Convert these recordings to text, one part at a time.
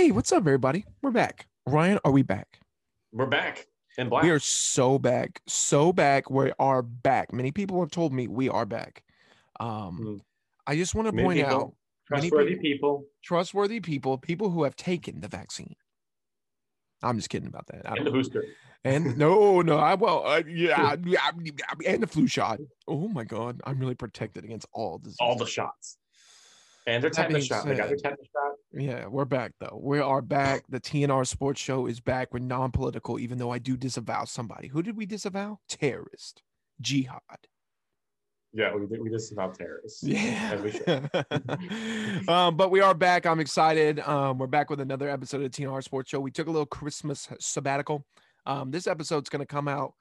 Hey, what's up, everybody? We're back. Ryan, are we back? We're back in black. We are so back, so back. We are back. Many people have told me we are back. Um, Mm. I just want to Many point people. out Trustworthy people. trustworthy people, people who have taken the vaccine. I'm just kidding about that. I and the booster. And no, no, I well, uh, yeah, yeah, and the flu shot. Oh my god, I'm really protected against all disease. All the shots. And their That tetanus being shot. They got their said- shot. Yeah, we're back though. We are back. The TNR Sports Show is back. We're non-political, even though I do disavow somebody. Who did we disavow? Terrorist, jihad. Yeah, we, we about terrorists. Yeah. As we should. um, but we are back. I'm excited. Um, we're back with another episode of the TNR Sports Show. We took a little Christmas sabbatical. Um, this episode's going to come out.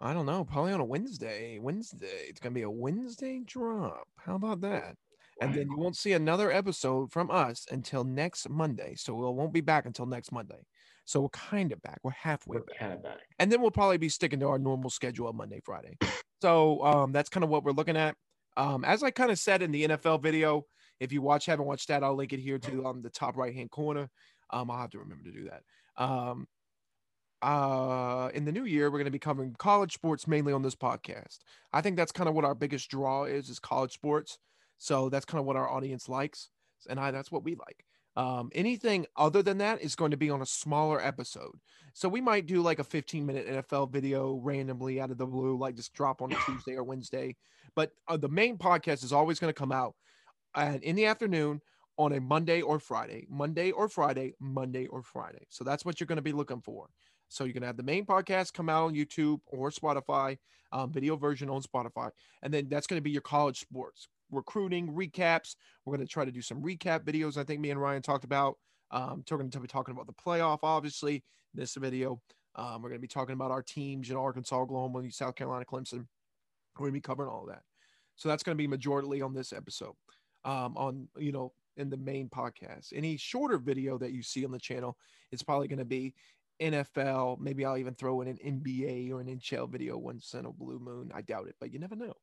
I don't know, probably on a Wednesday. Wednesday. It's going to be a Wednesday drop. How about that? And then you won't see another episode from us until next Monday. So we won't be back until next Monday. So we're kind of back. We're halfway We're back kind of back. and then we'll probably be sticking to our normal schedule of Monday, Friday. So um, that's kind of what we're looking at. Um, as I kind of said in the NFL video, if you watch, haven't watched that, I'll link it here to um, the top right hand corner. Um, I'll have to remember to do that. Um, uh, in the new year, we're going to be covering college sports mainly on this podcast. I think that's kind of what our biggest draw is, is college sports. So that's kind of what our audience likes, and I that's what we like. Um, anything other than that is going to be on a smaller episode. So we might do like a 15 minute NFL video randomly out of the blue, like just drop on a Tuesday or Wednesday. But uh, the main podcast is always going to come out and in the afternoon on a Monday or Friday, Monday or Friday, Monday or Friday. So that's what you're going to be looking for. So you're going to have the main podcast come out on YouTube or Spotify, um, video version on Spotify. And then that's going to be your college sports recruiting recaps. We're going to try to do some recap videos. I think me and Ryan talked about. Um, going to be talking about the playoff, obviously, this video. Um, we're going to be talking about our teams in Arkansas, Oklahoma, South Carolina, Clemson. We're going to be covering all of that. So that's going to be majority on this episode. Um, on you know in the main podcast. Any shorter video that you see on the channel it's probably going to be NFL. Maybe I'll even throw in an NBA or an NHL video once in a blue moon. I doubt it, but you never know.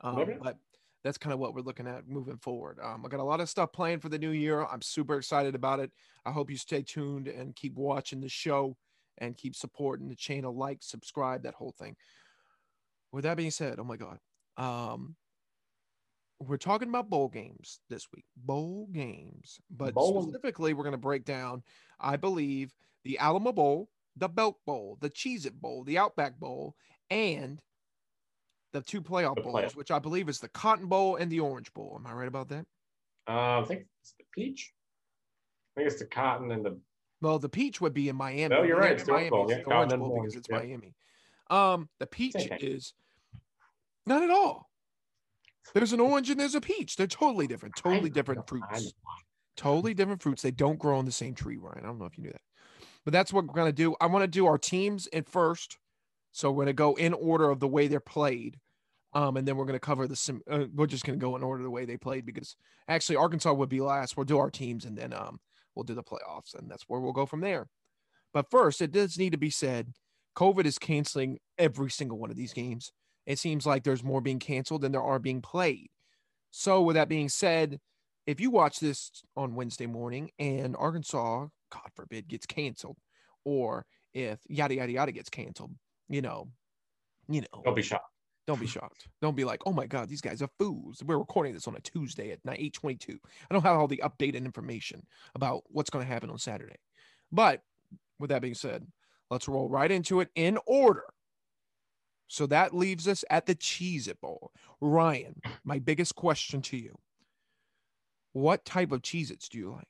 Um, know. but that's kind of what we're looking at moving forward. Um, I got a lot of stuff planned for the new year. I'm super excited about it. I hope you stay tuned and keep watching the show and keep supporting the channel, like, subscribe, that whole thing. With that being said, oh my God. Um, we're talking about bowl games this week. Bowl games, but Bowl. specifically, we're going to break down, I believe, the Alamo Bowl, the Belk Bowl, the Cheez It Bowl, the Outback Bowl, and the two playoff The bowls, playoff. which I believe is the Cotton Bowl and the Orange Bowl. Am I right about that? Uh, I think it's the peach. I think it's the cotton and the. Well, the peach would be in Miami. No, you're right, it's Miami. Bowl, It's the Orange Bowl because it's yeah. Miami. Um, the peach is not at all. There's an orange and there's a peach. They're totally different. Totally different fruits. Totally different fruits. They don't grow on the same tree, Ryan. I don't know if you knew that. But that's what we're gonna do. I want to do our teams at first. So we're gonna go in order of the way they're played. Um, and then we're gonna cover the sim. Uh, we're just gonna go in order the way they played because actually Arkansas would be last. We'll do our teams and then um we'll do the playoffs and that's where we'll go from there. But first, it does need to be said, COVID is canceling every single one of these games. It seems like there's more being canceled than there are being played. So, with that being said, if you watch this on Wednesday morning and Arkansas, God forbid, gets canceled, or if yada yada yada gets canceled, you know, you know, Don't be shocked. don't be shocked. Don't be like, oh my God, these guys are fools. We're recording this on a Tuesday at night, 822. I don't have all the updated information about what's going to happen on Saturday. But with that being said, let's roll right into it in order. So that leaves us at the Cheez It Bowl. Ryan, my biggest question to you. What type of Cheez Its do you like?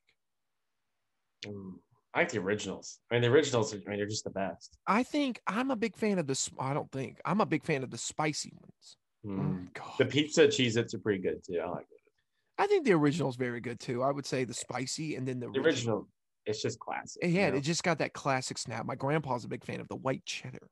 Mm, I like the originals. I mean, the originals. I mean, they're just the best. I think I'm a big fan of the, I don't think, I'm a big fan of the spicy ones. Mm. God. The pizza cheese its are pretty good too. I like it. I think the original is very good too. I would say the spicy and then the, The original, it's just classic. Yeah, it just got that classic snap. My grandpa's a big fan of the white cheddar.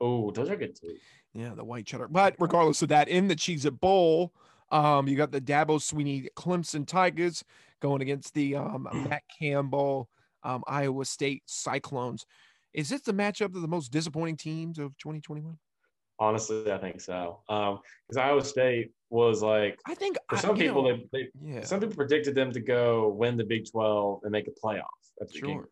Oh, those are good too. Yeah, the white cheddar. But regardless of that, in the Cheez It Bowl, um, you got the Dabo Swinney Clemson Tigers going against the um, Matt Campbell um, Iowa State Cyclones. Is this the matchup of the most disappointing teams of 2021? Honestly, I think so. Um, because Iowa State was like I think for some you people know, they, they yeah, some people predicted them to go win the Big Twelve and make a playoff at the beginning. sure.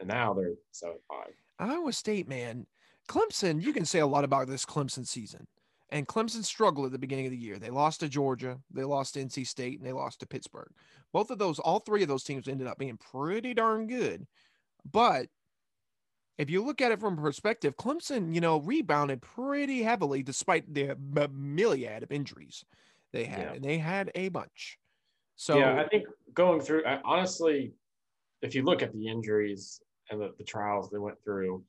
And now they're seven five. Iowa State, man, Clemson. You can say a lot about this Clemson season, and Clemson struggled at the beginning of the year. They lost to Georgia, they lost to NC State, and they lost to Pittsburgh. Both of those, all three of those teams ended up being pretty darn good. But if you look at it from perspective, Clemson, you know, rebounded pretty heavily despite the myriad of injuries they had, Yeah. and they had a bunch. So yeah, I think going through I, honestly, if you look at the injuries and the, the trials they went through,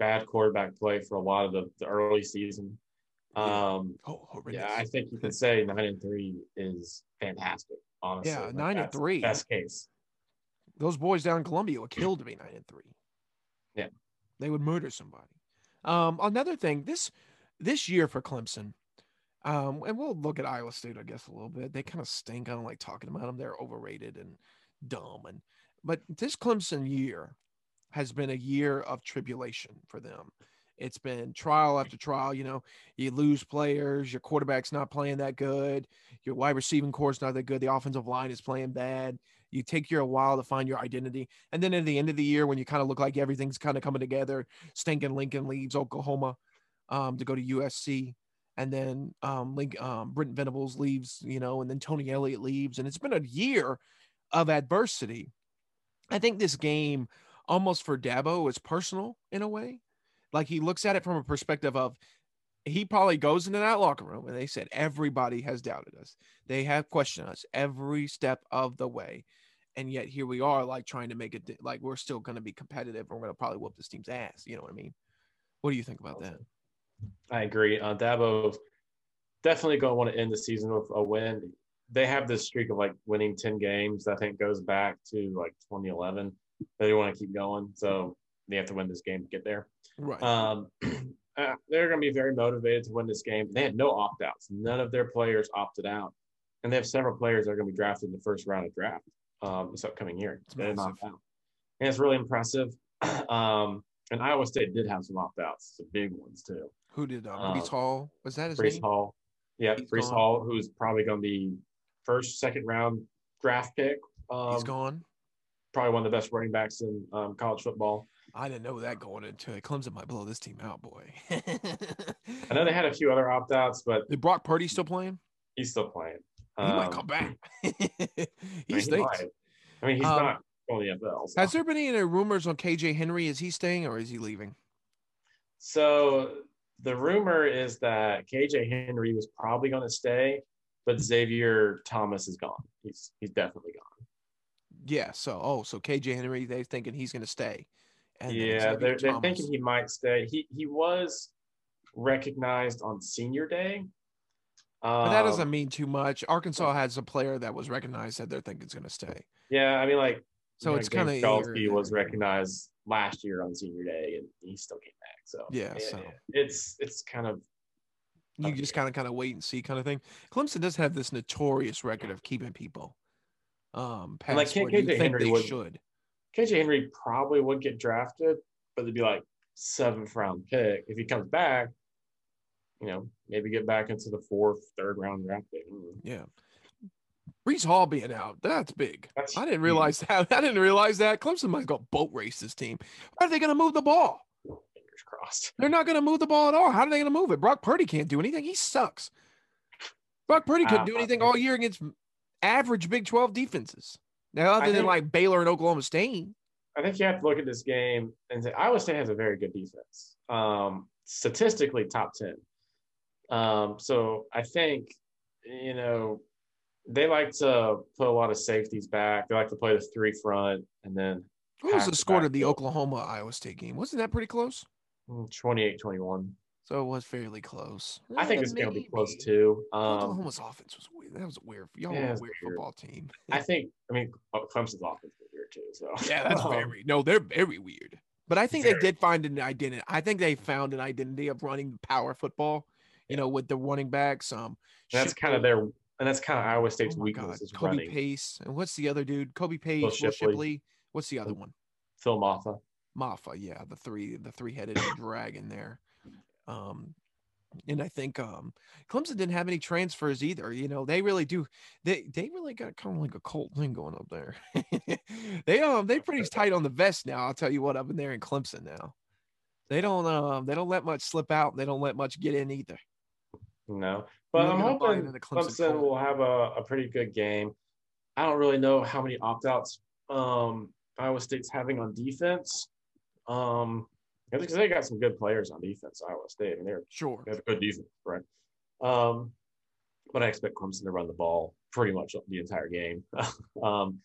bad quarterback play for a lot of the, the early season. Um, oh, horrendous. yeah, I think you can say nine and three is fantastic. Honestly, Yeah, Like, nine and three. best case. those boys down in Columbia would kill to be nine and three. Yeah. They would murder somebody. Um, another thing, this this year for Clemson, um, and we'll look at Iowa State, I guess, a little bit. They kind of stink. I don't like talking about them. They're overrated and dumb. And but this Clemson year has been a year of tribulation for them. It's been trial after trial. You know, you lose players, your quarterback's not playing that good, your wide receiving core is not that good, the offensive line is playing bad. You take you a while to find your identity. And then at the end of the year, when you kind of look like everything's kind of coming together, Stinking Lincoln leaves Oklahoma um, to go to USC. And then um, Link, um, Venables leaves, you know, and then Tony Elliott leaves. And it's been a year of adversity. I think this game almost for Dabo is personal in a way. Like he looks at it from a perspective of he probably goes into that locker room and they said everybody has doubted us. They have questioned us every step of the way. And yet here we are, like trying to make it like we're still going to be competitive. and We're going to probably whoop this team's ass. You know what I mean? What do you think about that? I agree. Uh, Dabo definitely going to want to end the season with a win. They have this streak of like winning 10 games, I think goes back to like 2011. They want to keep going. So they have to win this game to get there. Right. Um, uh, they're going to be very motivated to win this game. They had no opt outs, none of their players opted out. And they have several players that are going to be drafted in the first round of draft um, this upcoming year. It's They didn't. And it's really impressive. um, and Iowa State did have some opt outs, some big ones too. Who did uh, uh, Breece Hall? Was that his Breece name? Hall. Yeah, He's Breece gone. Hall, who's probably going to be first, second round draft pick. Um, He's gone. Probably one of the best running backs in um, college football. I didn't know that going into it. Clemson might blow this team out, boy. I know they had a few other opt outs, but Brock Purdy still playing? he's still playing. He might Um, come back. he I mean, he stinks. might. I mean, he's Um, not going to the NFL. so. Has there been any rumors on KJ Henry? Is he staying or is he leaving? So the rumor is that KJ Henry was probably going to stay, but Xavier Thomas is gone. He's he's definitely gone. Yeah. So, oh, so KJ Henry, they're thinking he's going to stay. And yeah, they're, they're thinking he might stay. He he was recognized on Senior Day. But that doesn't Um, mean too much. Arkansas has a player that was recognized that they're thinking is going to stay. Yeah, I mean, like So you it's kind of Galsky was recognized last year on Senior Day, and he still came back. So Yeah, so. it's it's kind of You Okay. just kind of kind of wait and see kind of thing. Clemson does have this notorious record of keeping people um past like, what you think Henry they would- should. KJ Henry probably would get drafted, but it'd be like seventh round pick. If he comes back, you know, maybe get back into the fourth, third round draft pick. Yeah. Breece Hall being out, that's big. That's I didn't realize that. I didn't realize that. Clemson might go boat race this team. How are they going to move the ball? Fingers crossed. They're not going to move the ball at all. How are they going to move it? Brock Purdy can't do anything. He sucks. Brock Purdy couldn't do Uh, anything all year against average Big 12 defenses. Now, other I than think- like Baylor and Oklahoma State. I think you have to look at this game and say Iowa State has a very good defense. Um, statistically, top ten. Um, so I think you know they like to put a lot of safeties back. They like to play the three front and then What was the score to the. Oklahoma Iowa State game? Wasn't that pretty close? 28-21. So it was fairly close. I think this game will be close maybe. too. Um, Oklahoma's offense was weird. That was weird. Y'all Yeah, were a weird weird. football team. I think. I mean, oh, Clemson's offense is weird too. So Yeah, that's Um, very no, they're very weird. But I think they did find an identity. I think they found an identity of running power football. You know, with the running backs. Um, That's Shipley- kind of their, and that's kind of Iowa State's oh my weakness God, is Kobe running. Pace, and what's the other dude? Kobe Pace, Will Shipley. Shipley. What's the other one? Phil Mafah. Mafah, yeah, the three, the three-headed dragon there. Um, And I think um, Clemson didn't have any transfers either. You know, they really do. They they really got kind of like a cult thing going up there. they um they pretty tight on the vest now. I'll tell you what, up in there in Clemson now, they don't um they don't let much slip out. They don't let much get in either. No, but I'm hoping Clemson, Clemson will have a, a pretty good game. I don't really know how many opt outs um, Iowa State's having on defense. Um, because they got some good players on defense. Iowa State, I mean, they're sure they have a good defense, right? Um, but I expect Clemson to run the ball pretty much the entire game. um,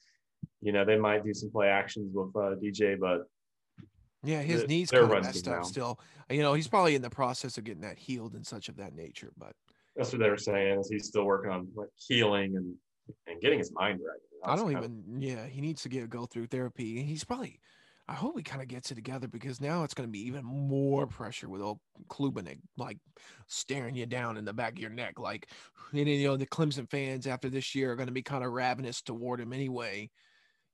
you know, they might do some play actions with uh, DJ, but yeah, his the, knees kind of messed up still. You know, he's probably in the process of getting that healed and such of that nature. But that's what they were saying is he's still working on like healing and and getting his mind right. I don't even. Of, yeah, he needs to get go through therapy. He's probably I hope he kind of gets it together because now it's going to be even more pressure with old Klubnik like staring you down in the back of your neck. Like, and, you know, the Clemson fans after this year are going to be kind of ravenous toward him anyway.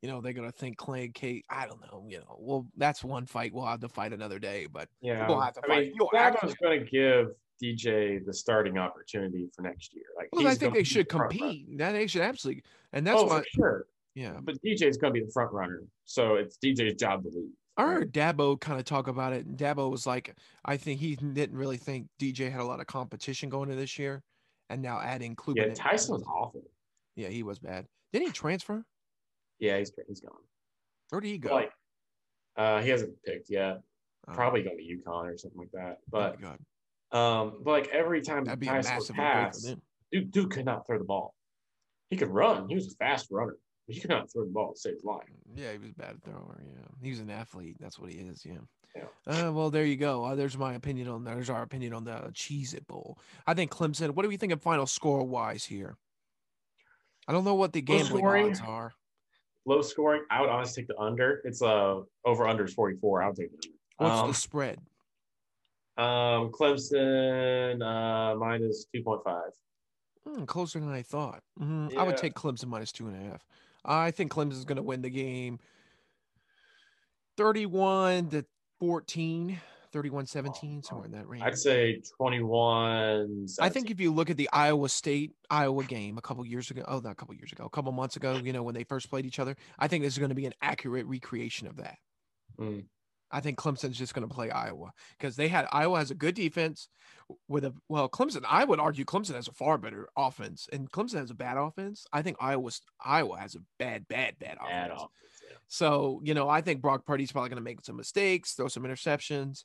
You know, they're going to think Clay Kate. I don't know. You know, well, that's one fight. We'll have to fight another day, but yeah, we'll have to I fight. mean, Dabo's going to give DJ the starting opportunity for next year. Like, well, I think they should compete. That they should absolutely, and that's oh, why. sure. Yeah. But DJ's going to be the front runner. So it's DJ's job to lead. I heard Dabo kind of talk about it. And Dabo was like, I think he didn't really think DJ had a lot of competition going into this year. And now adding Kluber. Yeah, Tyson was awful. Yeah, he was bad. Didn't he transfer? Yeah, he's he's gone. Where did he go? Like, uh, he hasn't picked yet. Oh. Probably going to UConn or something like that. But, oh um, but like every time That'd be Tyson would pass, dude, dude could not throw the ball. He could run. He was a fast runner. He could not throw the ball to save his life. Yeah, he was a bad thrower. Yeah, he was an athlete. That's what he is. Yeah. Yeah. Uh, well, there you go. Uh, there's my opinion on there's our opinion on the Cheez It Bowl. I think Clemson. What do we think of final score wise here? I don't know what the gambling odds are. Low scoring. I would honestly take the under. It's uh over under is 44. I would take the under. What's um, the spread? Um, Clemson uh, minus two point five. Mm, closer than I thought. Mm-hmm. Yeah. I would take Clemson minus two and a half. I think Clemson is going to win the game 31 to 14, 31 17, somewhere in that range. I'd say 21. 17. I think if you look at the Iowa State Iowa game a couple years ago, oh, not a couple years ago, a couple months ago, you know, when they first played each other, I think this is going to be an accurate recreation of that. Mm. I think Clemson's just going to play Iowa because they had Iowa has a good defense with a well Clemson. I would argue Clemson has a far better offense, and Clemson has a bad offense. I think Iowa's Iowa has a bad, bad, bad, bad offense. offense yeah. So you know, I think Brock Purdy's probably going to make some mistakes, throw some interceptions.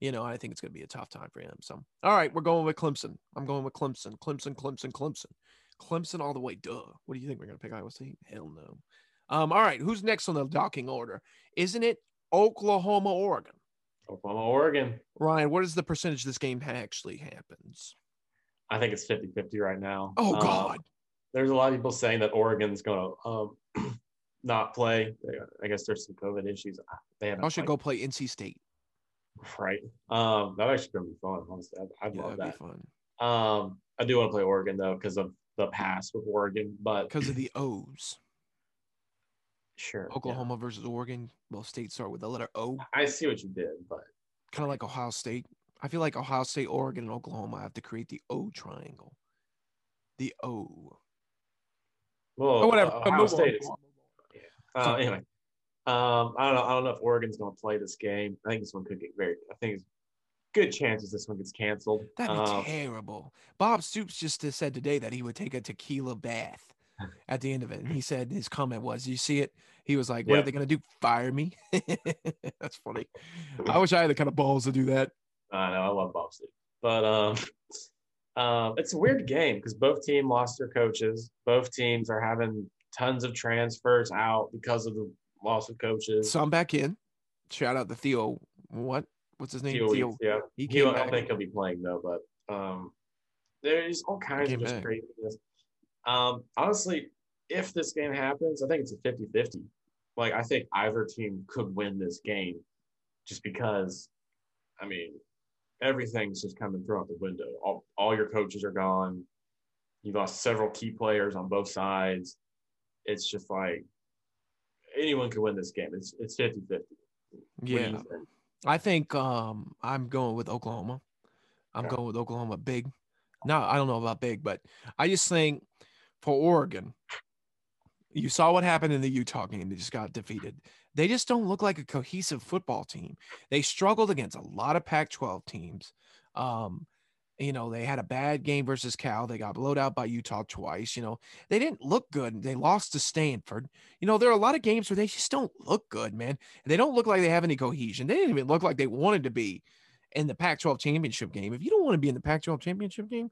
You know, I think it's going to be a tough time for him. So, all right, we're going with Clemson. I'm going with Clemson, Clemson, Clemson, Clemson, Clemson all the way. Duh. What do you think we're going to pick Iowa State? Hell no. Um, all right, who's next on the docking order? Isn't it Oklahoma, Oregon. Oklahoma, Oregon. Ryan, what is the percentage this game actually happens? I think it's 50 50 right now. Oh, um, God. There's a lot of people saying that Oregon's going to um, not play. I guess there's some COVID issues. They have. I should go play NC State. Right. Um, that's actually going to be fun. Honestly, I'd, I'd yeah, love that. fun. Um, I do want to play Oregon though because of the past with Oregon, but because of the O's. Sure. Oklahoma yeah. versus Oregon. Well, states start with the letter O. I see what you did, but kind of like Ohio State. I feel like Ohio State, Oregon, and Oklahoma have to create the O triangle. The O. Well, or whatever. Uh, Ohio State is, yeah. uh, anyway, um, I don't know. I don't know if Oregon's going to play this game. I think this one could get very. I think it's good chances this one gets canceled. That'd be um, terrible. Bob Stoops just said today that he would take a tequila bath at the end of it. And he said his comment was, "You see it." He was like, "What are they going to do? Fire me?" That's funny. I wish I had the kind of balls to do that. I know. I love Bob Stoops, but um, um, it's a weird game because both teams lost their coaches. Both teams are having tons of transfers out because of the loss of coaches. Some back in. Shout out to Theo. What? What's his name? Theo. Theo. Yeah. He, he I don't think he'll be playing though, but um, there's all kinds of just craziness. Um, honestly, if this game happens, I think it's a 50 50. Like, I think either team could win this game just because, I mean, everything's just coming through out the window. All, all your coaches are gone. You've lost several key players on both sides. It's just like anyone could win this game. It's it's 50 50. Yeah. I think um, I'm going with Oklahoma. I'm Okay. going with Oklahoma big. Now, I don't know about big, but I just think for Oregon, you saw what happened in the Utah game. They just got defeated. They just don't look like a cohesive football team. They struggled against a lot of Pac 12 teams. Um, you know, they had a bad game versus Cal. They got blowed out by Utah twice. You know, they didn't look good. They lost to Stanford. You know, there are a lot of games where they just don't look good, man. They don't look like they have any cohesion. They didn't even look like they wanted to be in the Pac 12 championship game. If you don't want to be in the Pac 12 championship game,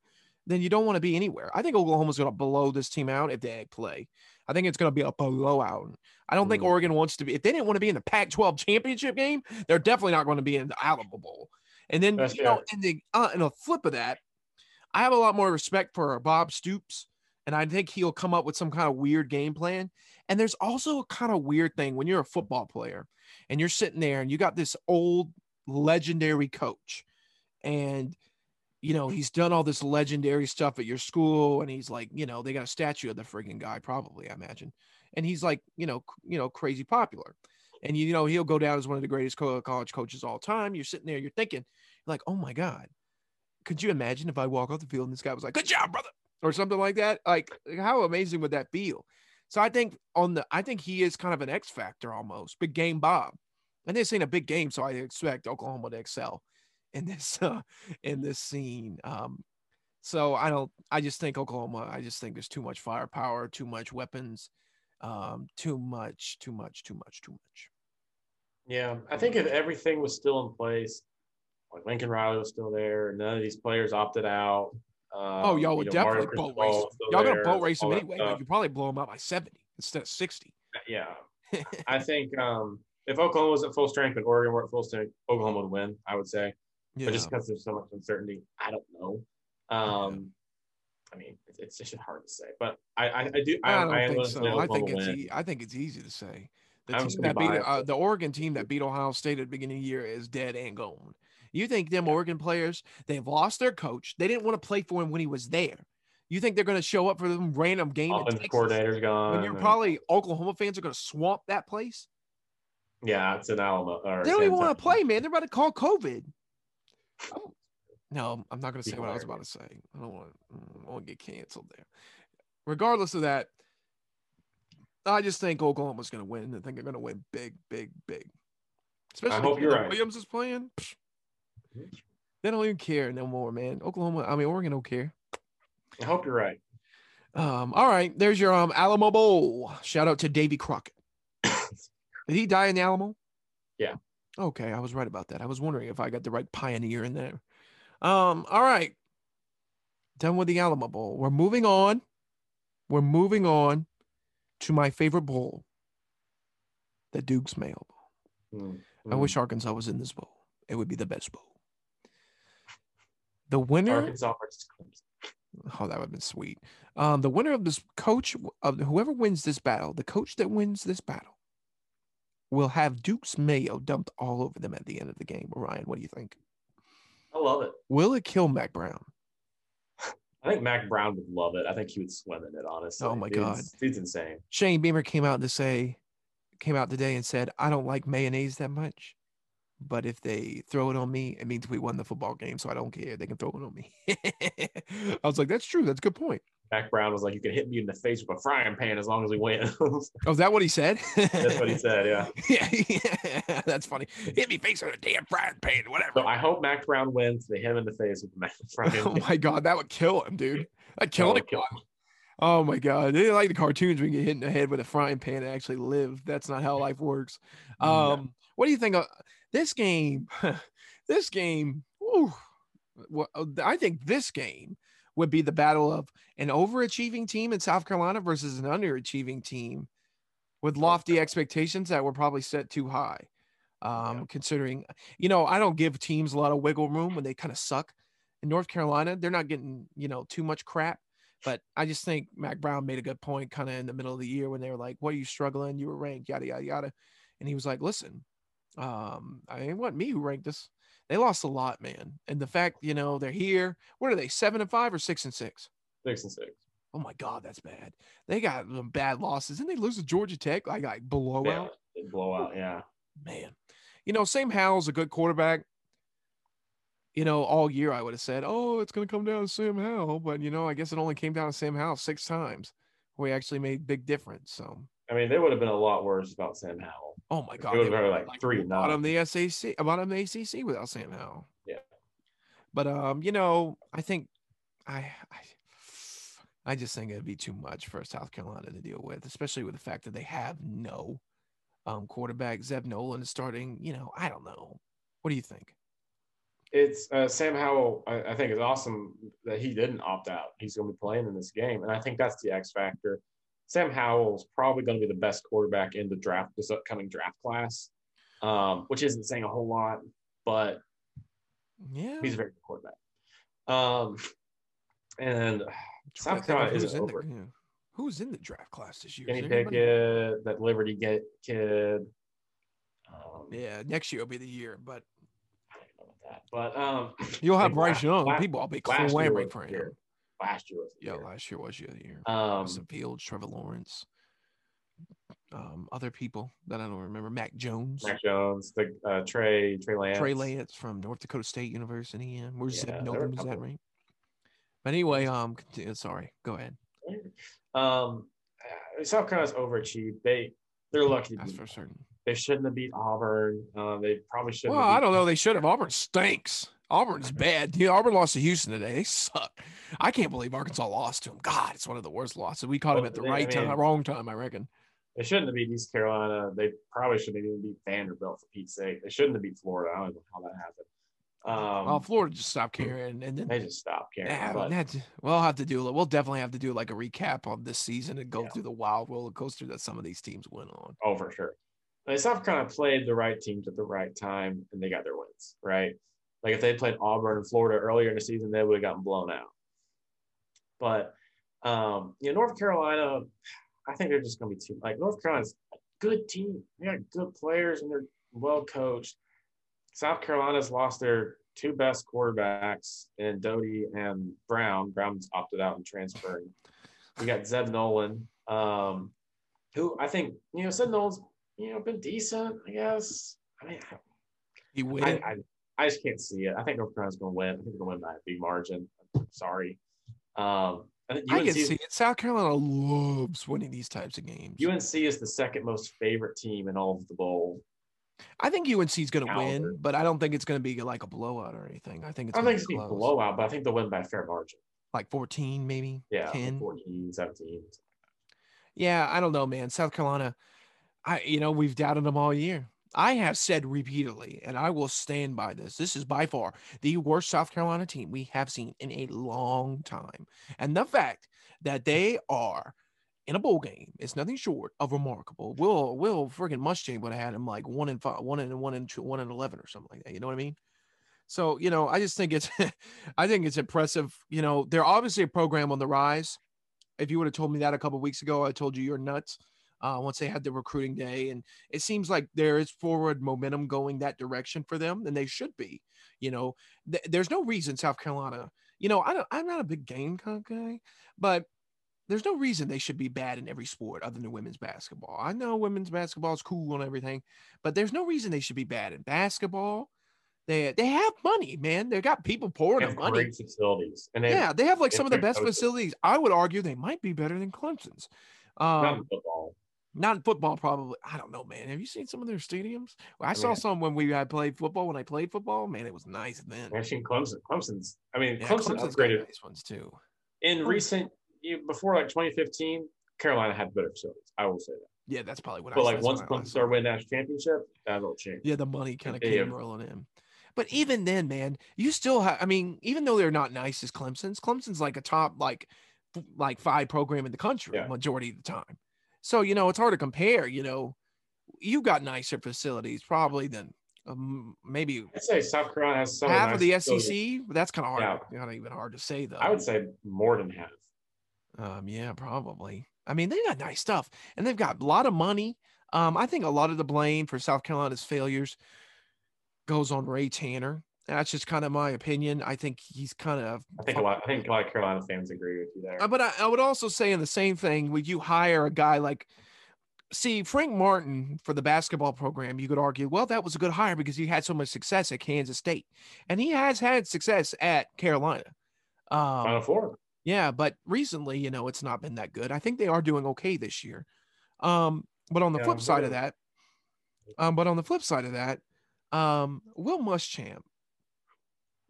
then you don't want to be anywhere. I think Oklahoma's going to blow this team out if they play. I think it's going to be a blowout. I don't think Mm. Oregon wants to be. If they didn't want to be in the Pac 12 championship game, they're definitely not going to be in the Alamo Bowl. And then, That's you know, in the uh, in a flip of that, I have a lot more respect for Bob Stoops, and I think he'll come up with some kind of weird game plan. And there's also a kind of weird thing when you're a football player and you're sitting there and you got this old legendary coach, and you know he's done all this legendary stuff at your school, and he's like, you know, they got a statue of the freaking guy, probably, I imagine, and he's like, you know, you know, crazy popular. And you know he'll go down as one of the greatest co- college coaches all time. You're sitting there, you're thinking, like, oh my god, could you imagine if I walk off the field and this guy was like, "Good job, brother," or something like that? Like, how amazing would that feel? So I think on the, I think he is kind of an X factor almost, big game Bob. And this ain't a big game, so I expect Oklahoma to excel in this uh, in this scene. Um, so I don't, I just think Oklahoma. I just think there's too much firepower, too much weapons, um, too much, too much, too much, too much. Yeah, I think if everything was still in place, like Lincoln Riley was still there, none of these players opted out. Um, Oh, y'all you would know, definitely boat race. Y'all gonna boat race them anyway, stuff. but you probably blow them out by 70 instead of 60. Yeah, I think um, if Oklahoma was at full strength and Oregon were at full strength, Oklahoma would win. I would say, Yeah. but just because there's so much uncertainty, I don't know. Um, I mean, it's, it's just hard to say, but I, I, I do. I, I don't I think so. I think it's e- I think it's easy to say. The team that beat uh, the Oregon team that beat Ohio State at the beginning of the year is dead and gone. You think them Yeah. Oregon players they've lost their coach? They didn't want to play for him when he was there. You think they're going to show up for some random game Offensive Texas coordinator's gone. when you're and- probably Oklahoma fans are going to swamp that place? yeah, it's an Alamo. They don't even want to play, man. They're about to call COVID. No, I'm not going to say what I was about to say. I don't want. I want to get canceled there. Regardless of that, I just think Oklahoma's going to win. I think they're going to win big, big, big. Especially hope if you're right. Williams is playing. Mhm. They don't even care no more, man. Oklahoma, I mean Oregon don't care. I hope you're right. Um, all right, there's your um Alamo Bowl. Shout out to Davy Crockett. Did he die in the Alamo? Yeah. Okay, I was right about that. I was wondering if I got the right pioneer in there. Um, all right. Done with the Alamo Bowl. We're moving on. We're moving on to my favorite bowl, the Duke's Mayo Bowl. Mm, I mm. wish Arkansas was in this bowl. It would be the best bowl. The winner Arkansas. Oh, that would have been sweet. Um, the winner of this coach of whoever wins this battle, the coach that wins this battle, will have Duke's mayo dumped all over them at the end of the game. Ryan, what do you think? I love it. Will it kill Mack Brown? I think Mack Brown would love it. I think he would swim in it. Honestly. Oh my Dude's- God. dude's insane. Shane Beamer came out to say, came out today and said, I don't like mayonnaise that much, but if they throw it on me, it means we won the football game, so I don't care. They can throw it on me. I was like, that's true. That's a good point. Mack Brown was like, "You can hit me in the face with a frying pan as long as we win." Oh, is that what he said? That's what he said. Yeah. yeah, yeah, that's funny. Hit me face with a damn frying pan, whatever. So I hope Mack Brown wins. They hit him in the face with the Mack frying oh my god, that would kill him, dude. That'd kill That him. kill Oh my god, they like the cartoons when you get hit in the head with a frying pan and actually live. That's not how life works. Um, what do you think of this game? this game, whew, well, I think this game would be the battle of an overachieving team in South Carolina versus an underachieving team with lofty expectations that were probably set too high. Um, Yeah. considering, you know, I don't give teams a lot of wiggle room when they kind of suck. In North Carolina, they're not getting, you know, too much crap. But I just think Mack Brown made a good point kind of in the middle of the year when they were like, What are you struggling? You were ranked, yada, yada, yada. And he was like, Listen, um, I ain't want me who ranked us. They lost a lot, man. And the fact, you know, they're here. What are they, seven and five or six and six? Six and six. Oh my God, that's bad. They got some bad losses. Didn't they lose to Georgia Tech? Like, like blowout? Yeah, they blow out. Yeah. Man. You know, Sam Howell's a good quarterback. you know, all year I would have said, "Oh, it's going to come down to Sam Howell," but you know, I guess it only came down to Sam Howell six times. We actually made big difference. So I mean, they would have been a lot worse about Sam Howell. Oh my god, It would they have were been like three bottom nine. the SAC, bottom the ACC without Sam Howell. Yeah. But um, you know, I think I, I I just think it'd be too much for South Carolina to deal with, especially with the fact that they have no um quarterback. Zeb Noland is starting. You know, I don't know. What do you think? It's uh, Sam Howell. I, I think is awesome that he didn't opt out. He's going to be playing in this game, and I think that's the X factor. Sam Howell's probably going to be the best quarterback in the draft this upcoming draft class, um, which isn't saying a whole lot, but Yeah, he's a very good quarterback. Um, and South Carolina who's isn't in the- over. yeah. Who's in the draft class this year? Kenny Is? Pickett, that Liberty get kid. Um, Yeah, next year will be the year, but I don't know about that, but um, you'll have Bryce Young. last- People, I'll be clamoring for him. Last year was Yeah, year. last year was your year. Um, Justin Fields, Trevor Lawrence, um, other people that I don't remember. Mac Jones, Mac Jones, the uh, Trey Trey Lance. Trey Lance from North Dakota State University. Yeah, where's Yeah, Zeb there were a Was that right? But anyway, um, continue, sorry, go ahead. Um, uh, South Carolina's overachieved. They they're lucky. That's for certain. They shouldn't have beat Auburn. Um, they probably shouldn't. Well, have I don't know. They should have. Auburn stinks. Auburn's bad. Auburn lost to Houston today. They suck. I can't believe Arkansas lost to them. God, it's one of the worst losses. We caught them at the they- I right time, wrong time, I reckon. They shouldn't have beat East Carolina. They probably shouldn't have even beat Vanderbilt for Pete's sake. They shouldn't have beat Florida. I don't know how that happened. Um, well, Florida just stopped caring, and then they just stopped caring. Yeah, but we'll have to do. We'll definitely have to do like a recap on this season and go Yeah. through the wild roller coaster that some of these teams went on. Oh, for sure. Like, South of played the right teams at the right time, and they got their wins, right? Like if they played Auburn and Florida earlier in the season, they would have gotten blown out. But um, you know, North Carolina, I think they're just going to be too like North Carolina's a good team. They got good players and they're well coached. South Carolina's lost their two best quarterbacks in Doty and Brown. Brown's opted out and transferring. We got Zeb Noland, um, who I think you know Zeb Noland's you know been decent. I guess. I mean, He win. I, I, I just can't see it. I think North Carolina's going to win. I think they're going to win by a big margin. Sorry. Um, I I can see it. South Carolina loves winning these types of games. UNC is the second most favorite team in all of the bowl. I think UNC is going to win, but I don't think it's going to be like a blowout or anything. I think it's I going think to it's be going to be a close. blowout, but I think they'll win by a fair margin. like 14, maybe Yeah, 10. 14, 17. Yeah, I don't know, man. South Carolina, I you know we've doubted them all year. I have said repeatedly, and I will stand by this. This is by far the worst South Carolina team we have seen in a long time, and the fact that they are in a bowl game is nothing short of remarkable. Will Will friggin' Muschamp would have had him like one in five, one in one in two, one in eleven or something like that. You know what I mean? So you know, I just think it's, I think it's impressive. You know, they're obviously a program on the rise. If you would have told me that a couple weeks ago, I told you you're nuts. Uh, once they had the recruiting day, and it seems like there is forward momentum going that direction for them, and they should be. You know, th- there's no reason South Carolina. You know, I don't, I'm not a big Gamecock guy, but there's no reason they should be bad in every sport other than women's basketball. I know women's basketball is cool and everything, but there's no reason they should be bad in basketball. They they have money, man. They got people pouring have them money. great facilities. And they Yeah, they have like some of the best coaches. facilities. I would argue they might be better than Clemson's. Um, football. Not in football, probably. I don't know, man. Have you seen some of their stadiums? Well, I, I saw some when we had played football. When I played football, man, it was nice then. I've seen Clemson. Clemson's, I mean, Yeah, Clemson Clemson's upgraded nice ones too. in Oh. recent, before like 2015, Carolina had better facilities. I will say that. Yeah, that's probably what But I. like once Clemson started winning national championship, that'll change. Yeah, the money kind of came yeah. rolling in. But even then, man, you still have. I mean, even though they're not nice as Clemson's, Clemson's like a top like like five program in the country Yeah. majority of the time. So you know it's hard to compare. You know, you've got nicer facilities probably than um, maybe I'd say South Carolina has some half nice of the facilities. SEC. That's kind of hard. Yeah. Not even hard to say though. I would say more than half. Um, yeah, probably. I mean, they got nice stuff, and they've got a lot of money. Um, I think a lot of the blame for South Carolina's failures goes on Ray Tanner. That's just kind of my opinion. I think he's kind of. I think a lot. I think a lot of Carolina fans agree with you there. Uh, but I, I would also say in the same thing, would you hire a guy like see Frank Martin for the basketball program, you could argue, well, that was a good hire because he had so much success at Kansas State, and he has had success at Carolina. Um, Final four. yeah, but recently, you know, it's not been that good. I think they are doing okay this year. Um, but on the Yeah, flip side of that, um, but on the flip side of that, um, Will Muschamp,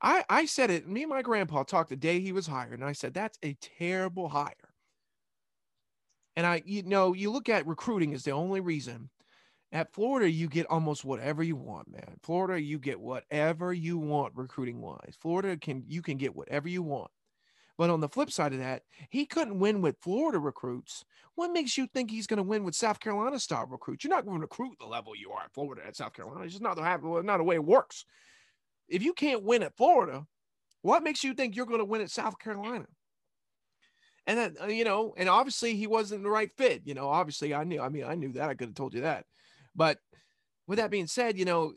I I said it. Me and my grandpa talked the day he was hired, and I said that's a terrible hire. And I, you know, you look at recruiting is the only reason. At Florida, you get almost whatever you want, man. Florida, you get whatever you want recruiting wise. Florida can you can get whatever you want. But on the flip side of that, he couldn't win with Florida recruits. What makes you think he's going to win with South Carolina style recruits? You're not going to recruit the level you are at Florida at South Carolina. It's just not the not the way it works. If you can't win at Florida, what makes you think you're going to win at South Carolina? And then uh, you know, and obviously he wasn't the right fit. You know, obviously I knew. I mean, I knew that. I could have told you that. But with that being said, you know,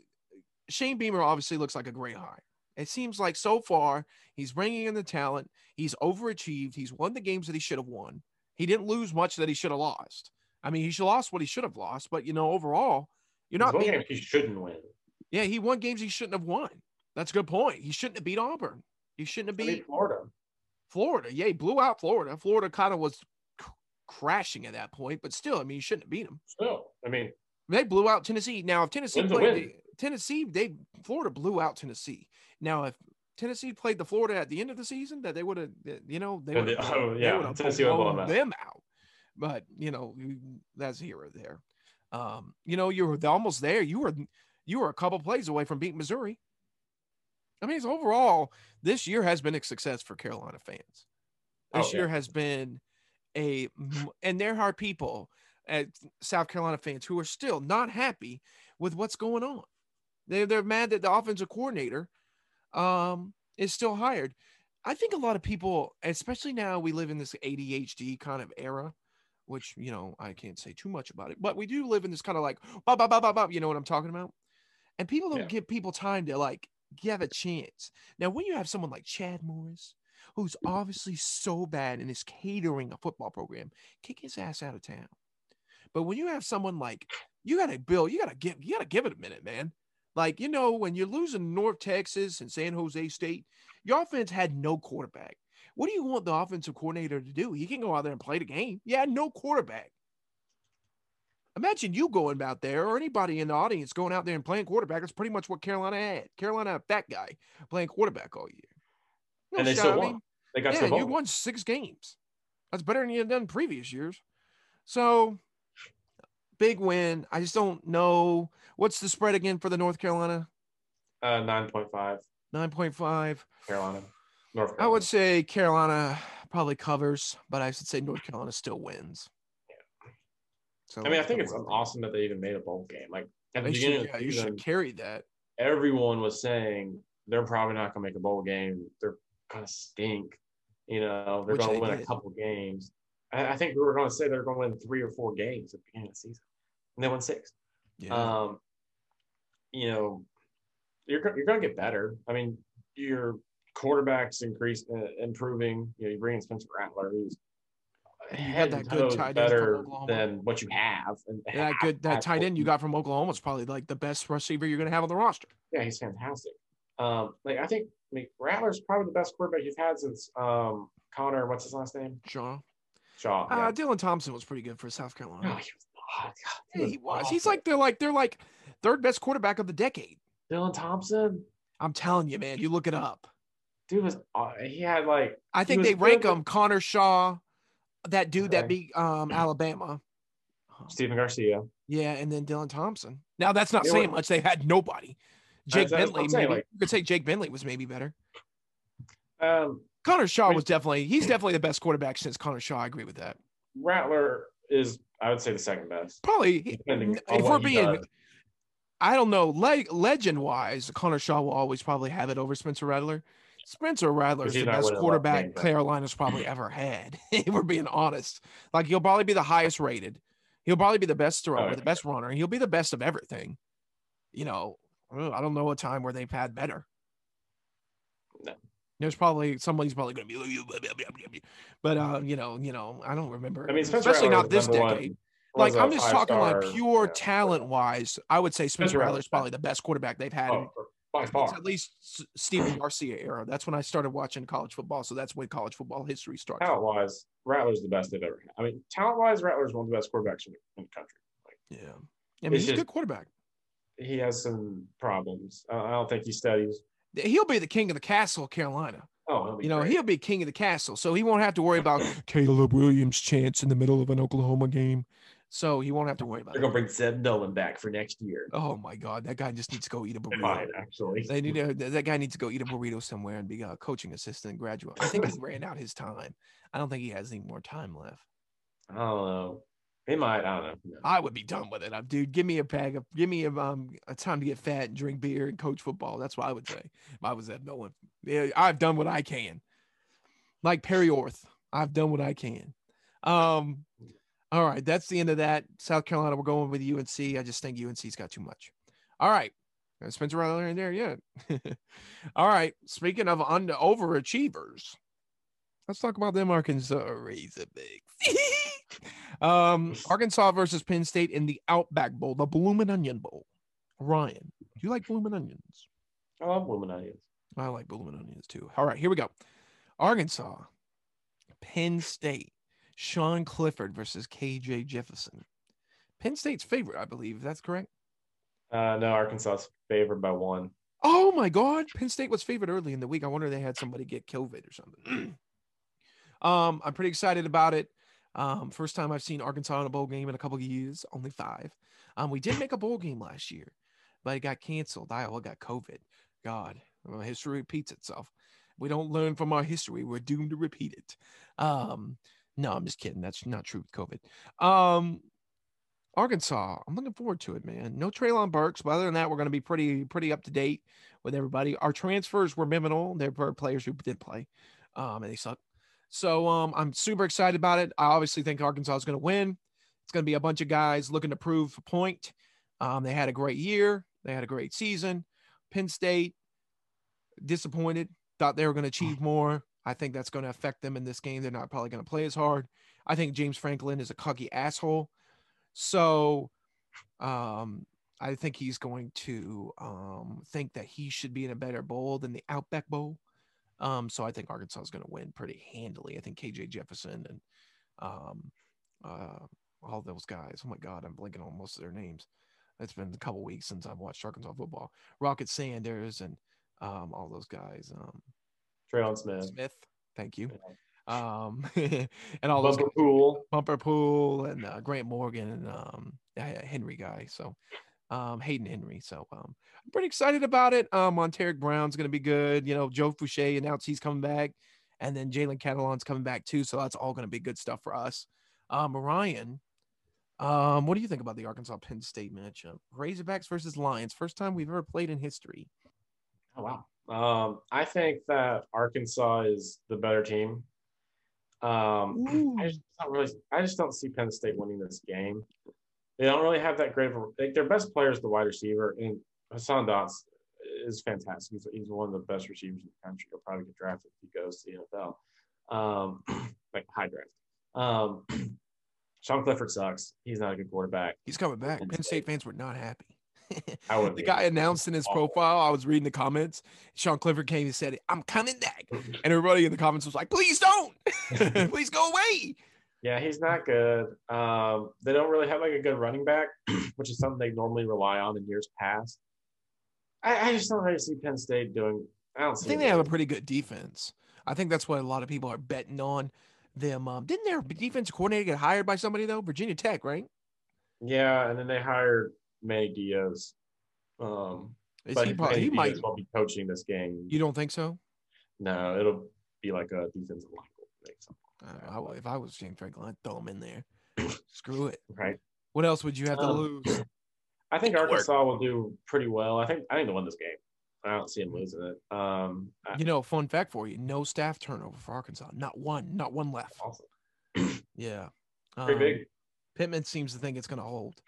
Shane Beamer obviously looks like a great hire. It seems like so far he's bringing in the talent. He's overachieved. He's won the games that he should have won. He didn't lose much that he should have lost. I mean, he should have lost what he should have lost, but you know, overall, you're not being. he shouldn't win. Yeah, he won games he shouldn't have won. That's a good point. He shouldn't have beat Auburn. He shouldn't have beat Florida. Florida. Yeah, he blew out Florida. Florida kind of was c- crashing at that point, but still, I mean, you shouldn't have beat him. Still, I mean, They blew out Tennessee. Now, if Tennessee played win. Tennessee, they Florida blew out Tennessee. Now, if Tennessee played the Florida at the end of the season, that they would have, you know, they would have oh, yeah, Tennessee blown them out. them out. But you know, that's here or there. Um, you know, you were almost there. You were you were a couple plays away from beating Missouri. I mean, it's overall, this year has been a success for Carolina fans. This Oh, yeah. year has been a, and there are people at South Carolina fans who are still not happy with what's going on. They're, they're mad that the offensive coordinator um, is still hired. I think a lot of people, especially now we live in this ADHD kind of era, which, you know, I can't say too much about it, but we do live in this kind of like, bop, bop, bop, bop, bop, you know what I'm talking about? And people don't Yeah. give people time to like give a chance. Now, when you have someone like Chad Morris, who's obviously so bad and is catering a football program, kick his ass out of town. But when you have someone like you gotta build, you gotta give, you gotta give it a minute, man. Like, you know, when you're losing North Texas and San Jose State, your offense had no quarterback. What do you want the offensive coordinator to do? He can go out there and play the game. Yeah, no quarterback. Imagine you going out there or anybody in the audience going out there and playing quarterback. That's pretty much what Carolina had. Carolina had that guy playing quarterback all year. No and they shot, still I won. mean, They got yeah, you won six games. That's better than you had done previous years. So big win. I just don't know what's the spread again for the North Carolina Uh, nine point five. nine point five. Carolina. North I would say Carolina probably covers, but I should say North Carolina still wins. So I mean, I think it's awesome that they even made a bowl game. Like at the They beginning should, of yeah, the you season, should carry that. everyone was saying they're probably not going to make a bowl game. They're going to stink. You know, they're going to win did. a couple games. I, I think we were going to say they're going to win three or four games at the beginning of the season, and they won six. Yeah. Um, you know, you're you're going to get better. I mean, your quarterbacks increase uh, improving. You know, you bring in Spencer Rattler, who's you got that good tight end from better Oklahoma. than what you have. And that good that tight end you got from Oklahoma is probably like the best receiver you're gonna have on the roster. Yeah, he's fantastic. Um, like I think I mean, Rattler's probably the best quarterback you've had since um, Connor. What's his last name? Shaw. Shaw. Uh, Dylan Thompson was pretty good for South No, Carolina. he was not. God, Yeah, he was. He's like they're like they're like third best quarterback of the decade. Dylan Thompson. I'm telling you, man. You look it up. Dude was uh, he had like I think they rank him Connor Shaw, that dude that Okay. beat um, Alabama. Stephen Garcia. Yeah, and then Dylan Thompson. Now that's not They saying were- much. They had nobody. Jake That's- that's Bentley, I'm maybe like- you could say Jake Bentley was maybe better. Um, Connor Shaw was definitely he's definitely the best quarterback since Connor Shaw. I agree with that. Rattler is I would say the second best. Probably Depending if we're being does. I don't know. Le- legend wise, Connor Shaw will always probably have it over Spencer Rattler. Spencer Rattler is the best winning a lot of quarterback? Carolina's probably ever had. if we're being honest, like he'll probably be the highest rated. He'll probably be the best thrower, Oh, yeah. the best runner, and he'll be the best of everything. You know, I don't know a time where they've had better. No. There's probably somebody's probably going to be, but uh, you know, you know, I don't remember. I mean, Spencer especially Rattler not this decade. One, like I'm just talking like pure yeah. talent wise. I would say Spencer Spencer Rattler's probably the best quarterback they've had. in- By It's at least Stephen Garcia era. That's when I started watching college football. So that's when college football history starts. Talent wise, Rattler's the best they've ever had. I mean, talent wise, Rattler's one of the best quarterbacks in the, in the country. Like, Yeah. I mean, he's a good quarterback. he has some problems. Uh, I don't think he studies. He'll be the king of the castle, Carolina. Oh, he'll be You know, great. he'll be king of the castle. So he won't have to worry about Caleb Williams' chance in the middle of an Oklahoma game. So he won't have to worry about it. They're it. gonna bring Zeb Noland back for next year. Oh my God, that guy just needs to go eat a burrito. might actually. They need to, that guy needs to go eat a burrito somewhere and be a coaching assistant graduate. I think he ran out his time. I don't think he has any more time left. I don't know. He might. I don't know. No. I would be done with it. Dude, give me a bag of, give me a, um, a time to get fat and drink beer and coach football. That's what I would say. If I was at Noland. Yeah, I've done what I can. Like Perry Orth, I've done what I can. Um, all right, that's the end of that. South Carolina, we're going with UNC. I just think UNC's got too much. All right. Spencer Rattler in there yeah. all right. Speaking of under overachievers, let's talk about them Arkansas Razorbacks. um, Arkansas versus Penn State in the Outback Bowl, the Bloomin' Onion Bowl. Ryan, do you like bloomin' onions? I love Bloomin' onions. I like bloomin' onions too. All right, here we go. Arkansas, Penn State, Sean Clifford versus KJ Jefferson. Penn State's favorite, I believe. That's correct. Uh, no, Arkansas is favored by one. Oh my God, Penn State was favored early in the week. I wonder if they had somebody get COVID or something. um, I'm pretty excited about it. Um, first time I've seen Arkansas in a bowl game in a couple of years, only five. Um, we did make a bowl game last year, but it got canceled. Iowa got COVID. God, well, history repeats itself. We don't learn from our history. We're doomed to repeat it. Um, no, I'm just kidding. That's not true with COVID. Um, Arkansas, I'm looking forward to it, man. No Treylon Burks, but other than that, we're going to be pretty pretty up to date with everybody. Our transfers were minimal. There were players who didn't play, um, and they suck. So um, I'm super excited about it. I obviously think Arkansas is going to win. It's going to be a bunch of guys looking to prove a point. Um, they had a great year. They had a great season. Penn State disappointed. Thought they were going to achieve more. I think that's going to affect them in this game. They're not probably going to play as hard. I think James Franklin is a cocky asshole. So um, I think he's going to um, think that he should be in a better bowl than the Outback Bowl. Um, so I think Arkansas is going to win pretty handily. I think KJ Jefferson and um, uh, all those guys. Oh my God, I'm blinking on most of their names. It's been a couple weeks since I've watched Arkansas football. Rocket Sanders and um, all those guys. Trelon Smith. Smith, thank you. Um, and all those Bumper Pool. Bumper Pool and uh, Grant Morgan and um, yeah, Henry guy. So um, Hayden Henry. So um, I'm pretty excited about it. Um, Montaric Brown's going to be good. You know, Joe Foucha announced he's coming back, and then Jalen Catalon's coming back too. So that's all going to be good stuff for us. Um, Ryan, um, what do you think about the Arkansas Penn State matchup? Razorbacks versus Lions. First time we've ever played in history. Oh wow. Um, I think that Arkansas is the better team. Um, I just don't really. I just don't see Penn State winning this game. They don't really have that great of a. Like their best player is the wide receiver, and Jahan Dotson is fantastic. He's, he's one of the best receivers in the country. He'll probably get drafted if he goes to the NFL, um, like high draft. Um, Sean Clifford sucks. He's not a good quarterback. He's coming back. Penn Penn State State. fans were not happy. The guy announced in his profile, I was reading the comments. Sean Clifford came and said, I'm coming back. And everybody in the comments was like, please don't. please go away. Yeah, he's not good. Um, they don't really have like a good running back, which is something they normally rely on in years past. I, I just don't really see Penn State doing. I don't I see. think they have a pretty good defense. I think that's what a lot of people are betting on them. Um, didn't their defense coordinator get hired by somebody though? Virginia Tech, right? Yeah, and then they hired Manny Diaz. Um, Is but he, Manny he might. Won't be coaching this game. You don't think so? no, it'll be like a defensive line I if I was James Franklin, I'd throw him in there. Screw it. right? What else would you have to Um, lose? I think. Arkansas will do pretty well. I think I think they'll win this game. I don't see them losing it. Um, I- You know, fun fact for you: no staff turnover for Arkansas. Not one. Not one left. awesome. Yeah. Pretty Um, big. Pittman seems to think it's going to hold.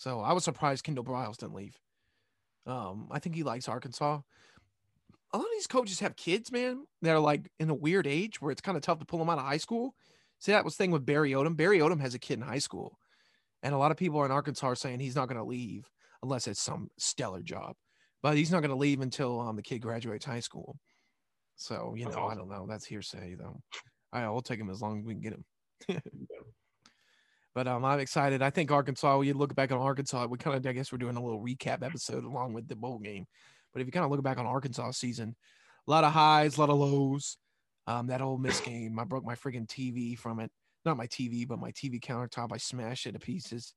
So I was surprised Kendall Briles didn't leave. Um, I think he likes Arkansas. A lot of these coaches have kids, man, that are like in a weird age where it's kind of tough to pull them out of high school. See, that was the thing with Barry Odom. Barry Odom has a kid in high school, And a lot of people in Arkansas are saying he's not going to leave unless it's some stellar job. But he's not going to leave until um, the kid graduates high school. So, you know, I don't know. That's hearsay, though. I, I'll take him as long as we can get him. But um, I'm excited. I think Arkansas, you look back on Arkansas, we kind of, I guess we're doing a little recap episode along with the bowl game. But if you kind of look back on Arkansas season, a lot of highs, a lot of lows. Um, that Ole Miss game, I broke my freaking TV from it. Not my TV, but my TV countertop. I smashed it to pieces.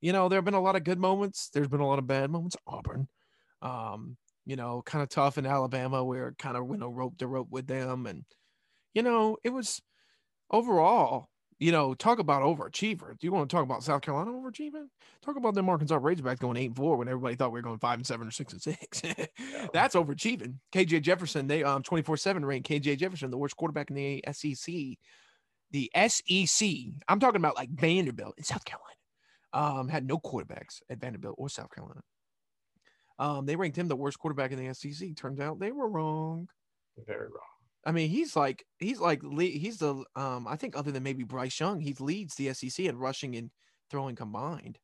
You know, there have been a lot of good moments. There's been a lot of bad moments. Auburn, um, you know, kind of tough in Alabama where kind of went a rope to rope with them. And, you know, it was overall, you know, talk about overachiever. Do you want to talk about South Carolina overachieving? Talk about them Arkansas Razorbacks going eight and four when everybody thought we were going five and seven or six and six. That's overachieving. KJ Jefferson, they um 24 7 ranked KJ Jefferson, the worst quarterback in the SEC. The SEC, I'm talking about like Vanderbilt in South Carolina, um, had no quarterbacks at Vanderbilt or South Carolina. Um, they ranked him the worst quarterback in the SEC. Turns out they were wrong. Very wrong. I mean, he's like he's like he's the um I think other than maybe Bryce Young, he leads the SEC in rushing and throwing combined.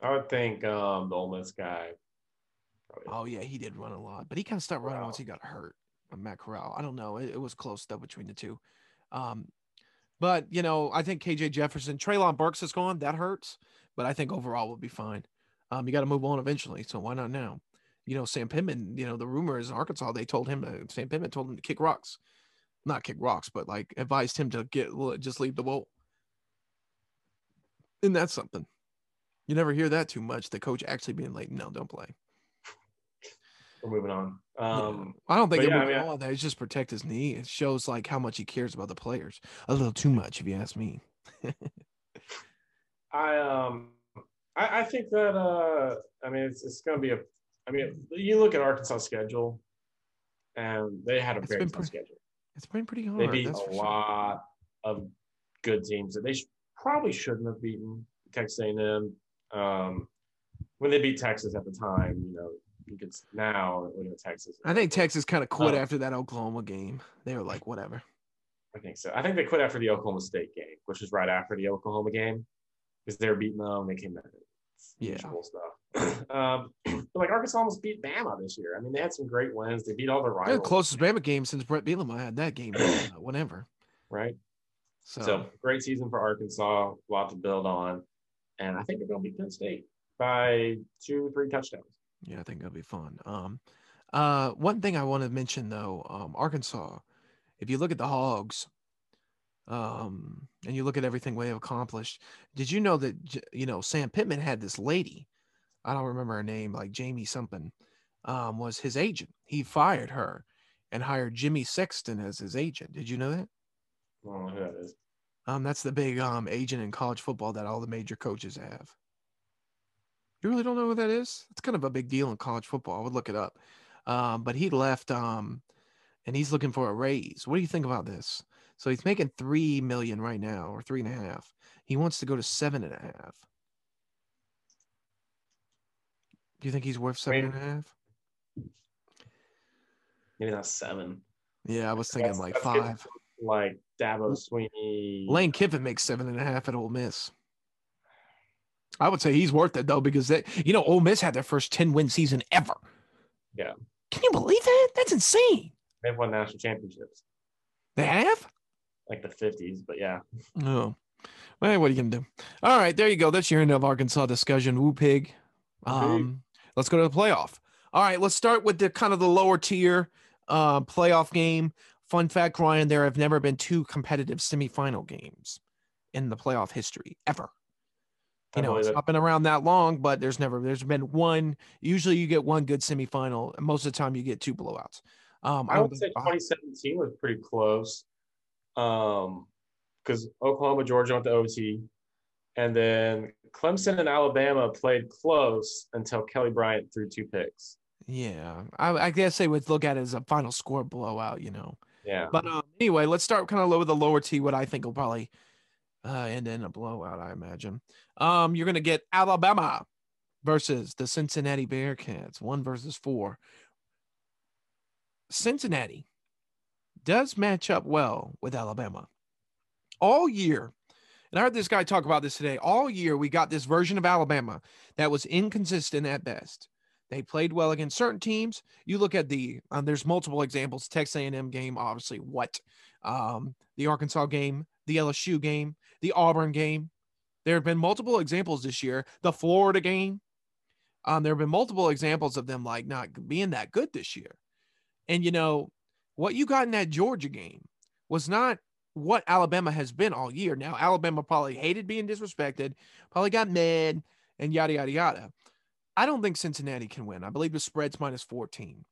I would think um, the Ole Miss guy. Probably. Oh yeah, he did run a lot, but he kind of stopped running Corral. once he got hurt. Matt Corral. I don't know. It, it was close though between the two. Um, but you know, I think KJ Jefferson, Treylon Burks is gone. That hurts, but I think overall we'll be fine. Um, you got to move on eventually, so why not now? You know, Sam Pittman. You know, the rumor is in Arkansas. They told him to, Sam Pittman told him to kick rocks, not kick rocks, but like advised him to get just leave the bowl. And that's something. You never hear that too much. The coach actually being like, "No, don't play." We're moving on. Yeah. Um, I don't think it yeah, I would mean, all that. It's just protect his knee. It shows like how much he cares about the players. A little too much, if you ask me. I um I, I think that uh I mean it's it's gonna be a I mean you look at Arkansas schedule and they had a It's very tough pre- schedule. It's been pretty hard. They beat a for sure. lot of good teams that they sh- probably shouldn't have beaten Texas A&M. Um, when they beat Texas at the time, you know, you could now looking at Texas. I think Texas kind of quit Oh. after that Oklahoma game. They were like, whatever. I think so. I think they quit after the Oklahoma State game, which was right after the Oklahoma game, because they were beating them. They came back. Yeah. Stuff. Um, like Arkansas almost beat Bama this year. I mean, they had some great wins. They beat all the rivals, closest Bama game since Bret Bielema had that game, uh, whenever. right? So, So great season for Arkansas. A lot to build on, and I think they're going to beat Penn State by two, three touchdowns. yeah, I think that'll be fun. Um, uh, one thing I want to mention though, um, Arkansas. If you look at the Hogs, um, and you look at everything they've accomplished, did you know that you know Sam Pittman had this lady? I don't remember her name, like Jamie something, um, was his agent. He fired her and hired Jimmy Sexton as his agent. Did you know that? I don't know who that is. Um, that's the big um agent in college football that all the major coaches have. You really don't know who that is? It's kind of a big deal in college football. I would look it up. Um, but he left um and he's looking for a raise. What do you think about this? So he's making three million right now, or three and a half. He wants to go to seven and a half. Do you think he's worth seven and a half? Maybe not seven. Yeah, I was thinking That's- like that's good. five. Like Dabo Swinney. Lane Kiffin makes seven and a half at Ole Miss. I would say he's worth it though because they, you know, Ole Miss had their first ten win season ever. Yeah. Can you believe that? That's insane. They've won national championships, They have. like the fifties. But yeah, Oh, well, what are you gonna do? All right, there you go. That's your end of Arkansas discussion. Woo pig. Um, let's go to the playoff. All right, let's start with the kind of the lower tier uh, playoff game. Fun fact, Ryan, there have never been two competitive semifinal games in the playoff history ever. You know, it's it. not been around that long, but there's never there's been one. Usually, you get one good semifinal. and Most of the time, you get two blowouts. Um, I don't would say 2017 was pretty close. Um, because Oklahoma, Georgia went to OT, and then Clemson and Alabama played close until Kelly Bryant threw two picks. Yeah, I, I guess they would look at it as a final score blowout. You know. Yeah, But um, anyway, let's start kind of low with the lower T. What I think will probably uh, end in a blowout. I imagine. Um, you're gonna get Alabama versus the Cincinnati Bearcats, one versus four. Cincinnati does match up well with Alabama all year. And I heard this guy talk about this today. All year, we got this version of Alabama that was inconsistent at best. They played well against certain teams. You look at the um, there's multiple examples. Texas A&M game, obviously. What um, the Arkansas game, the LSU game, the Auburn game. There have been multiple examples this year. The Florida game. Um, there have been multiple examples of them like not being that good this year. And you know what you got in that Georgia game was not what Alabama has been all year. Now, Alabama probably hated being disrespected, probably got mad, and yada, yada, yada. I don't think Cincinnati can win. I believe the spread's minus 14.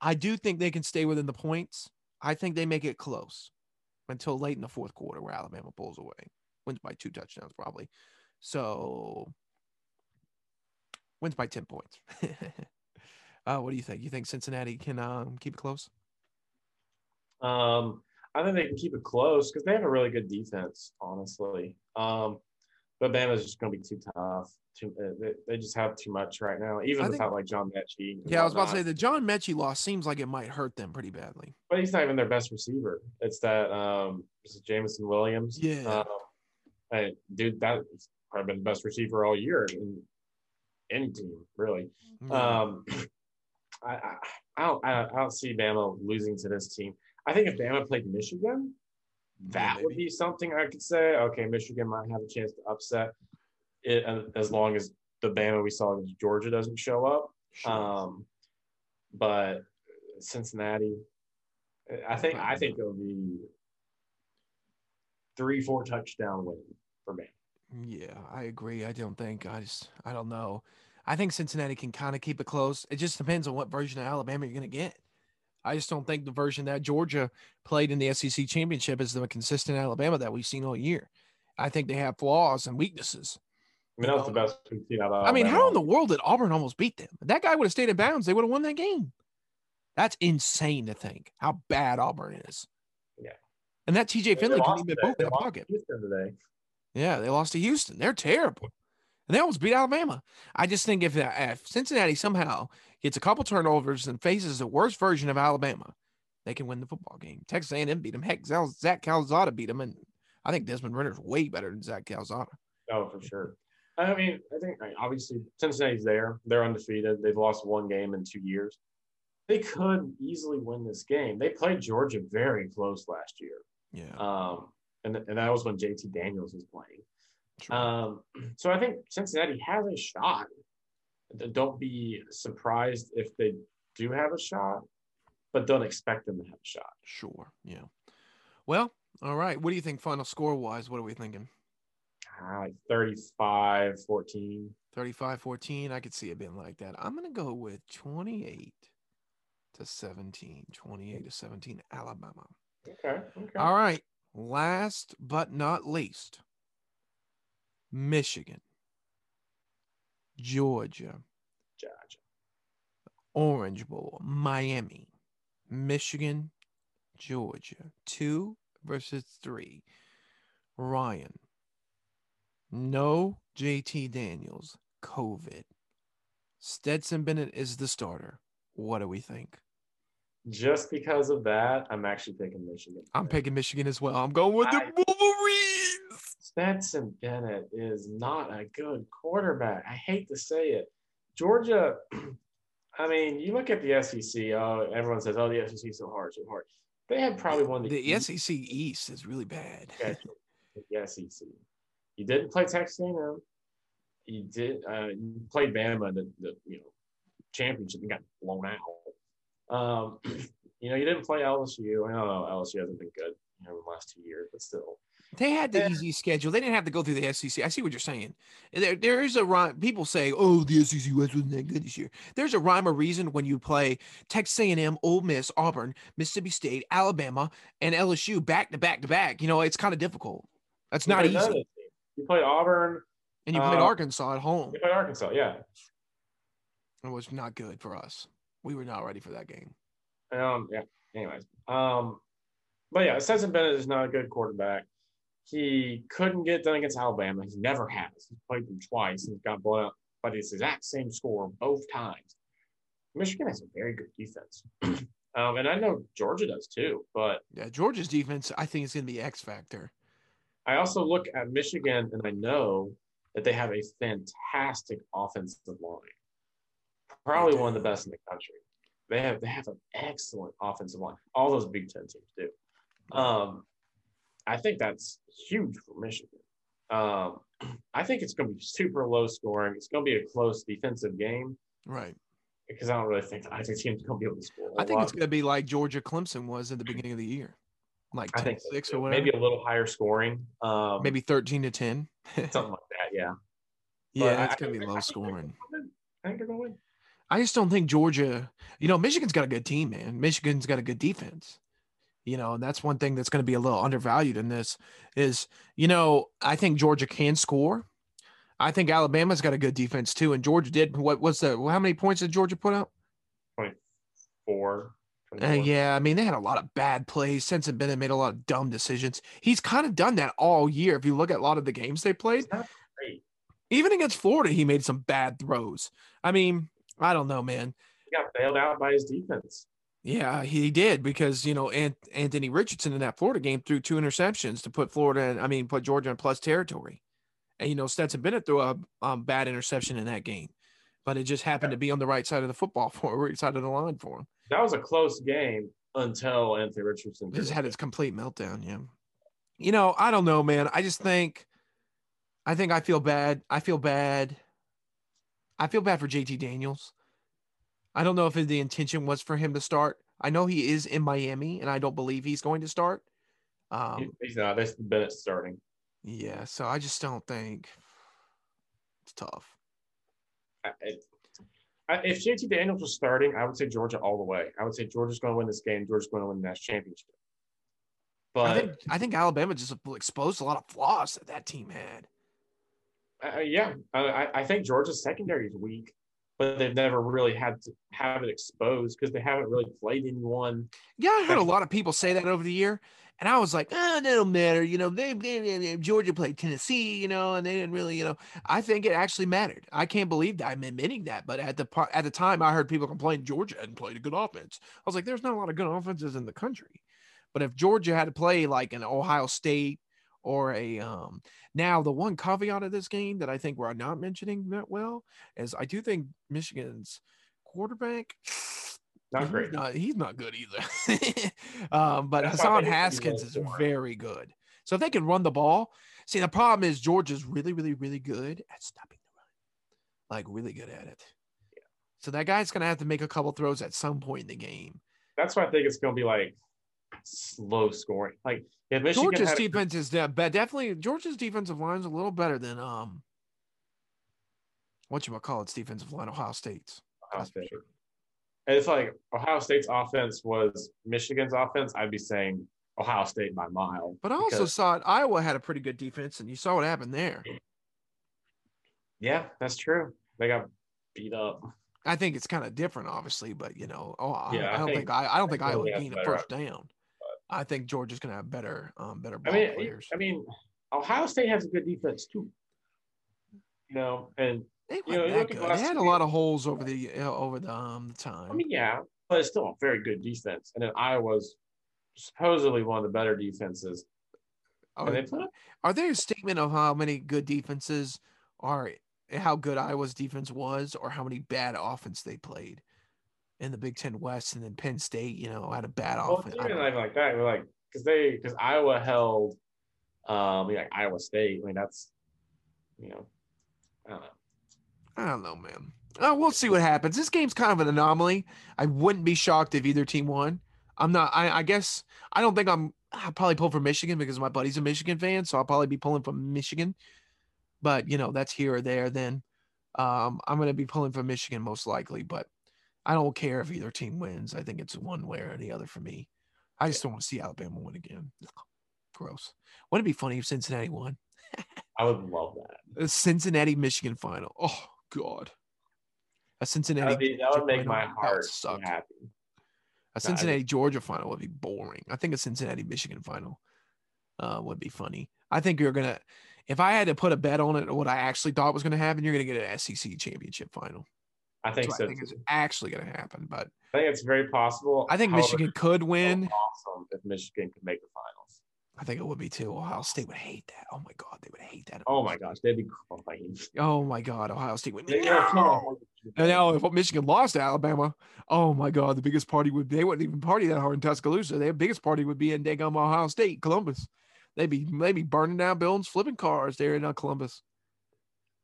I do think they can stay within the points. I think they make it close until late in the fourth quarter where Alabama pulls away, wins by two touchdowns, probably. So, wins by 10 points. uh, what do you think? You think Cincinnati can um, keep it close? Um, I think they can keep it close because they have a really good defense, honestly. Um, but Bama's just going to be too tough. Too, uh, they, they, just have too much right now, even I without think, like John Metchie. Yeah, I was about to say the John Metchie loss seems like it might hurt them pretty badly. But he's not even their best receiver. It's that um, Jameson Williams. Yeah, um, dude, that's probably been the best receiver all year in any team, really. Yeah. Um, I, I, I, don't, I don't see Bama losing to this team. I think if Bama played Michigan, that yeah, would be something I could say. Okay, Michigan might have a chance to upset it as long as the Bama we saw in Georgia doesn't show up. Sure. Um, but Cincinnati, I think I think it'll be three, four touchdown win for Bama. Yeah, I agree. I don't think I just I don't know. I think Cincinnati can kind of keep it close. It just depends on what version of Alabama you're going to get. I just don't think the version that Georgia played in the SEC championship is the consistent Alabama that we've seen all year. I think they have flaws and weaknesses. I mean, that's the best we've seen out of I mean, how in the world did Auburn almost beat them? If that guy would have stayed in bounds, they would have won that game. That's insane to think how bad Auburn is. Yeah. And that TJ Finley couldn't even move the pocket. Today. Yeah, they lost to Houston. They're terrible. And they almost beat Alabama. I just think if, if Cincinnati somehow gets a couple turnovers and faces the worst version of Alabama, they can win the football game. Texas A&M beat them. Heck, Zach Calzada beat them, and I think Desmond Ridder's way better than Zach Calzada. Oh, for sure. I mean, I think obviously Cincinnati's there. They're undefeated. They've lost one game in two years. They could easily win this game. They played Georgia very close last year. Yeah. Um, and, and that was when JT Daniels was playing. Um, so I think Cincinnati has a shot. Don't be surprised if they do have a shot, but don't expect them to have a shot. Sure. Yeah. Well, all right. What do you think final score wise? What are we thinking? Uh, like 35 14. 35 14. I could see it being like that. I'm going to go with 28 to 17. 28 to 17, Alabama. Okay. Okay. All right. Last but not least, Michigan, Georgia, Georgia, Orange Bowl, Miami, Michigan, Georgia. Two versus three. Ryan. No JT Daniels. COVID. Stetson Bennett is the starter. What do we think? Just because of that, I'm actually picking Michigan. I'm picking Michigan as well. I'm going with I, the. Stetson Bennett is not a good quarterback. I hate to say it. Georgia, I mean, you look at the SEC. Oh, everyone says, "Oh, the SEC is so hard, so hard." They had probably one of the, the SEC East is really bad. the SEC. You didn't play Texas A&M. You did. Uh, you played Bama in the, the you know championship and got blown out. Um, you know, you didn't play LSU. I know LSU hasn't been good you know, in the last two years, but still. They had the yeah. easy schedule. They didn't have to go through the SEC. I see what you're saying. There, there is a rhyme. People say, "Oh, the SEC West wasn't that good this year." There's a rhyme or reason when you play Texas A&M, Ole Miss, Auburn, Mississippi State, Alabama, and LSU back to back to back. You know, it's kind of difficult. That's not easy. You play Auburn, and you played uh, Arkansas at home. You played Arkansas, yeah. It was not good for us. We were not ready for that game. Um. Yeah. Anyways. Um. But yeah, Stetson Bennett is not a good quarterback. He couldn't get done against Alabama. He never has. He's played them twice and got blown out by the exact same score both times. Michigan has a very good defense. um, and I know Georgia does too, but yeah, Georgia's defense I think is going to be X factor. I also look at Michigan and I know that they have a fantastic offensive line, probably one of the best in the country. They have they have an excellent offensive line. All those Big Ten teams do. Um, I think that's huge for Michigan. Um, I think it's going to be super low scoring. It's going to be a close defensive game. Right. Because I don't really think either team's going to be able to score. I think it's going to be like Georgia Clemson was at the beginning of the year, like 10, I think six or whatever. maybe a little higher scoring. Um, maybe thirteen to ten. something like that. Yeah. yeah, But it's going to be low think they're scoring. I think they're going to win. I just don't think Georgia, you know, Michigan's got a good team, man. Michigan's got a good defense. You know, and that's one thing that's going to be a little undervalued in this is, you know, I think Georgia can score. I think Alabama's got a good defense too, and Georgia did. What was the? How many points did Georgia put up? Four. Uh, yeah, I mean they had a lot of bad plays. Stetson Bennett made a lot of dumb decisions. He's kind of done that all year. If you look at a lot of the games they played, It's not great. even against Florida, he made some bad throws. I mean, I don't know, man. He got bailed out by his defense. Yeah, he did because you know Ant- Anthony Richardson in that Florida game threw two interceptions to put Florida, in, I mean, put Georgia in plus territory, and you know Stetson Bennett threw a um, bad interception in that game, but it just happened to be on the right side of the football for right side of the line for him. That was a close game until Anthony Richardson Just had his complete meltdown. Yeah, you know, I don't know, man. I just think, I think I feel bad. I feel bad. I feel bad for JT Daniels. I don't know if the intention was for him to start. I know he is in Miami, and I don't believe he's going to start. Um, He- He's not. That's Bennett starting. yeah, so I just don't think it's tough. I, I, if JT Daniels was starting, I would say Georgia all the way. I would say Georgia's going to win this game. Georgia's going to win the national championship. But I think I think Alabama just exposed a lot of flaws that that team had. Uh, yeah, I, I- I think Georgia's secondary is weak, but they've never really had to have it exposed because they haven't really played anyone. Yeah, I heard a lot of people say that over the year, and I was like, "Ah, that don't matter." You know, they, they, they- Georgia played Tennessee, you know, and they didn't really, you know. I think it actually mattered. I can't believe that I'm admitting that, but at the at the time, I heard people complain Georgia hadn't played a good offense. I was like, "There's not a lot of good offenses in the country," but if Georgia had to play like an Ohio State or a um, now the one caveat of this game that I think we're not mentioning that well is I do think Michigan's quarterback. Not He's great. not, he's not good either. um, but That's Hassan think it's gonna be Haskins is very good. So if they can run the ball, see the problem is Georgia's really, really, really good at stopping the run, like really good at it. So that guy's gonna have to make a couple throws at some point in the game. That's why I think it's going to be like slow scoring. Like if Michigan Georgia's a- defense is de- definitely Georgia's defensive line is a little better than um what you might call its defensive line, Ohio State's. Ohio State. sure. And it's like Ohio State's offense was Michigan's offense. I'd be saying Ohio State by mile. But I also saw it. Iowa had a pretty good defense, and you saw what happened there. yeah, that's true. They got beat up. I think it's kind of different, obviously, but you know, oh, I, Yeah, I I don't think, think- I, I don't think Iowa gained a first down. I think Georgia's going to have better, um, better I mean, players. I mean, Ohio State has a good defense too. You know, and They you know, weren't you that look at They had a lot of holes over the uh, over the um the time. I mean, yeah, but it's still a very good defense. And then Iowa's supposedly one of the better defenses. are, they are there a statement of how many good defenses are how good Iowa's defense was, or how many bad offense they played in the Big Ten West, and then Penn State, you know, had a bad well, offense. even not even like that. We're like because they because Iowa held, um, like Iowa State. I mean, that's you know, I don't know. I don't know, man. Oh, we'll see what happens. This game's kind of an anomaly. I wouldn't be shocked if either team won. I'm not. I, I guess I don't think I'm. I'll probably pull for Michigan because my buddy's a Michigan fan, so I'll probably be pulling for Michigan. But you know, that's here or there. Then um, I'm going to be pulling for Michigan most likely. But I don't care if either team wins. I think it's one way or the other for me. I just don't want to see Alabama win again. Gross. Wouldn't it be funny if Cincinnati won? I would love that. A Cincinnati Michigan final. Oh God. A That Cincinnati would, be, that would make my heart suck. happy. A Cincinnati Georgia final would be boring. I think a Cincinnati Michigan final uh, would be funny. I think you're gonna. If I had to put a bet on it, what I actually thought was going to happen, you're going to get an SEC championship final. I think so. I think too. is actually going to happen. But I think it's very possible. I think However, Michigan could win. Awesome if Michigan could make the finals. I think it would be too. Ohio State would hate that. Oh my god, they would hate that. Oh my gosh, they'd be crying. Oh my god, Ohio State would. They- No! And now if Michigan lost to Alabama, oh my god, the biggest party would they wouldn't even party that hard in Tuscaloosa. Their biggest party would be in Dagum, Ohio State, Columbus. They'd be maybe burning down buildings, flipping cars there in uh, Columbus.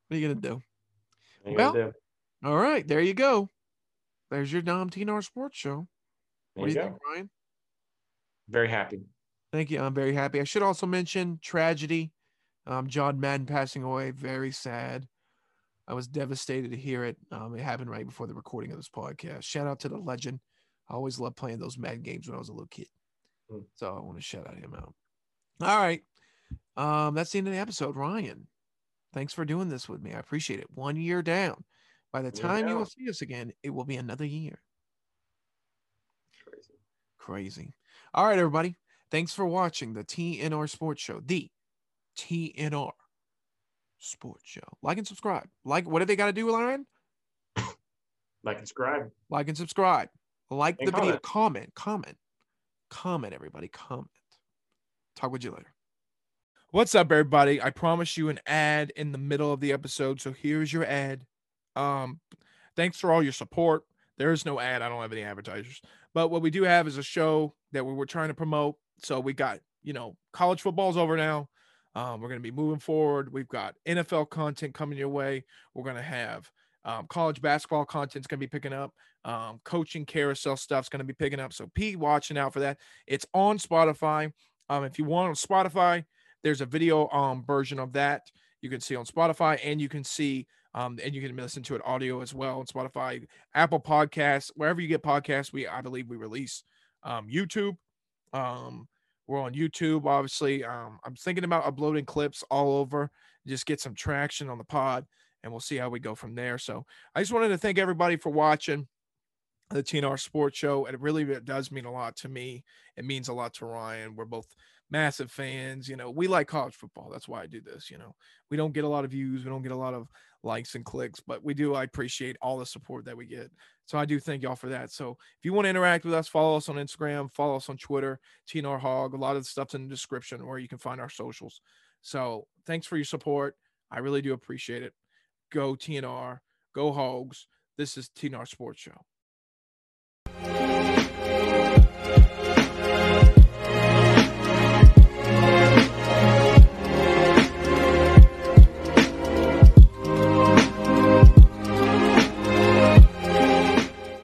What are you gonna do? What you Well, gonna do? All right, there you go. There's your Dom TNR Sports Show. There What do you go. think, Ryan? Very happy. Thank you. I'm very happy. I should also mention tragedy. Um, John Madden passing away. Very sad. I was devastated to hear it. Um, it happened right before the recording of this podcast. Shout out to the legend. I always loved playing those Madden games when I was a little kid. Mm. So I want to shout out him out. All right. Um, that's the end of the episode. Ryan, thanks for doing this with me. I appreciate it. One year down. By the Year time you will see us again, it will be another year. Crazy. Crazy. All right, everybody. Thanks for watching the TNR Sports Show, the TNR Sports Show. Like and subscribe. Like, what do they got to do, Lion? Like and subscribe. Like and subscribe. Like And the video. Comment. Comment. Comment, everybody. Comment. Talk with you later. What's up, everybody? I promise you an ad in the middle of the episode, so here's your ad. Um, thanks for all your support. There is no ad. I don't have any advertisers, but what we do have is a show that we were trying to promote. So we got, you know, college football's over now. Um, we're going to be moving forward. We've got NFL content coming your way. We're going to have um, college basketball content's going to be picking up. Um, coaching carousel stuff's going to be picking up. So be watching out for that. It's on Spotify. Um, if you want on Spotify, there's a video um version of that you can see on Spotify, and you can see um and you can listen to it audio as well on Spotify, Apple Podcasts, wherever you get podcasts. We I believe we release um YouTube. Um, we're on YouTube, obviously. Um, I'm thinking about uploading clips all over, just get some traction on the pod, and we'll see how we go from there. So I just wanted to thank everybody for watching the TNR Sports Show. It really it does mean a lot to me. It means a lot to Ryan. We're both massive fans. You know, we like college football. That's why I do this. You know, we don't get a lot of views, we don't get a lot of likes and clicks, but we do. I appreciate all the support that we get. So I do thank y'all for that. So if you want to interact with us, follow us on Instagram, follow us on Twitter, TNR Hog. A lot of the stuff's in the description where you can find our socials. So thanks for your support. I really do appreciate it. Go TNR, go Hogs. This is TNR Sports Show.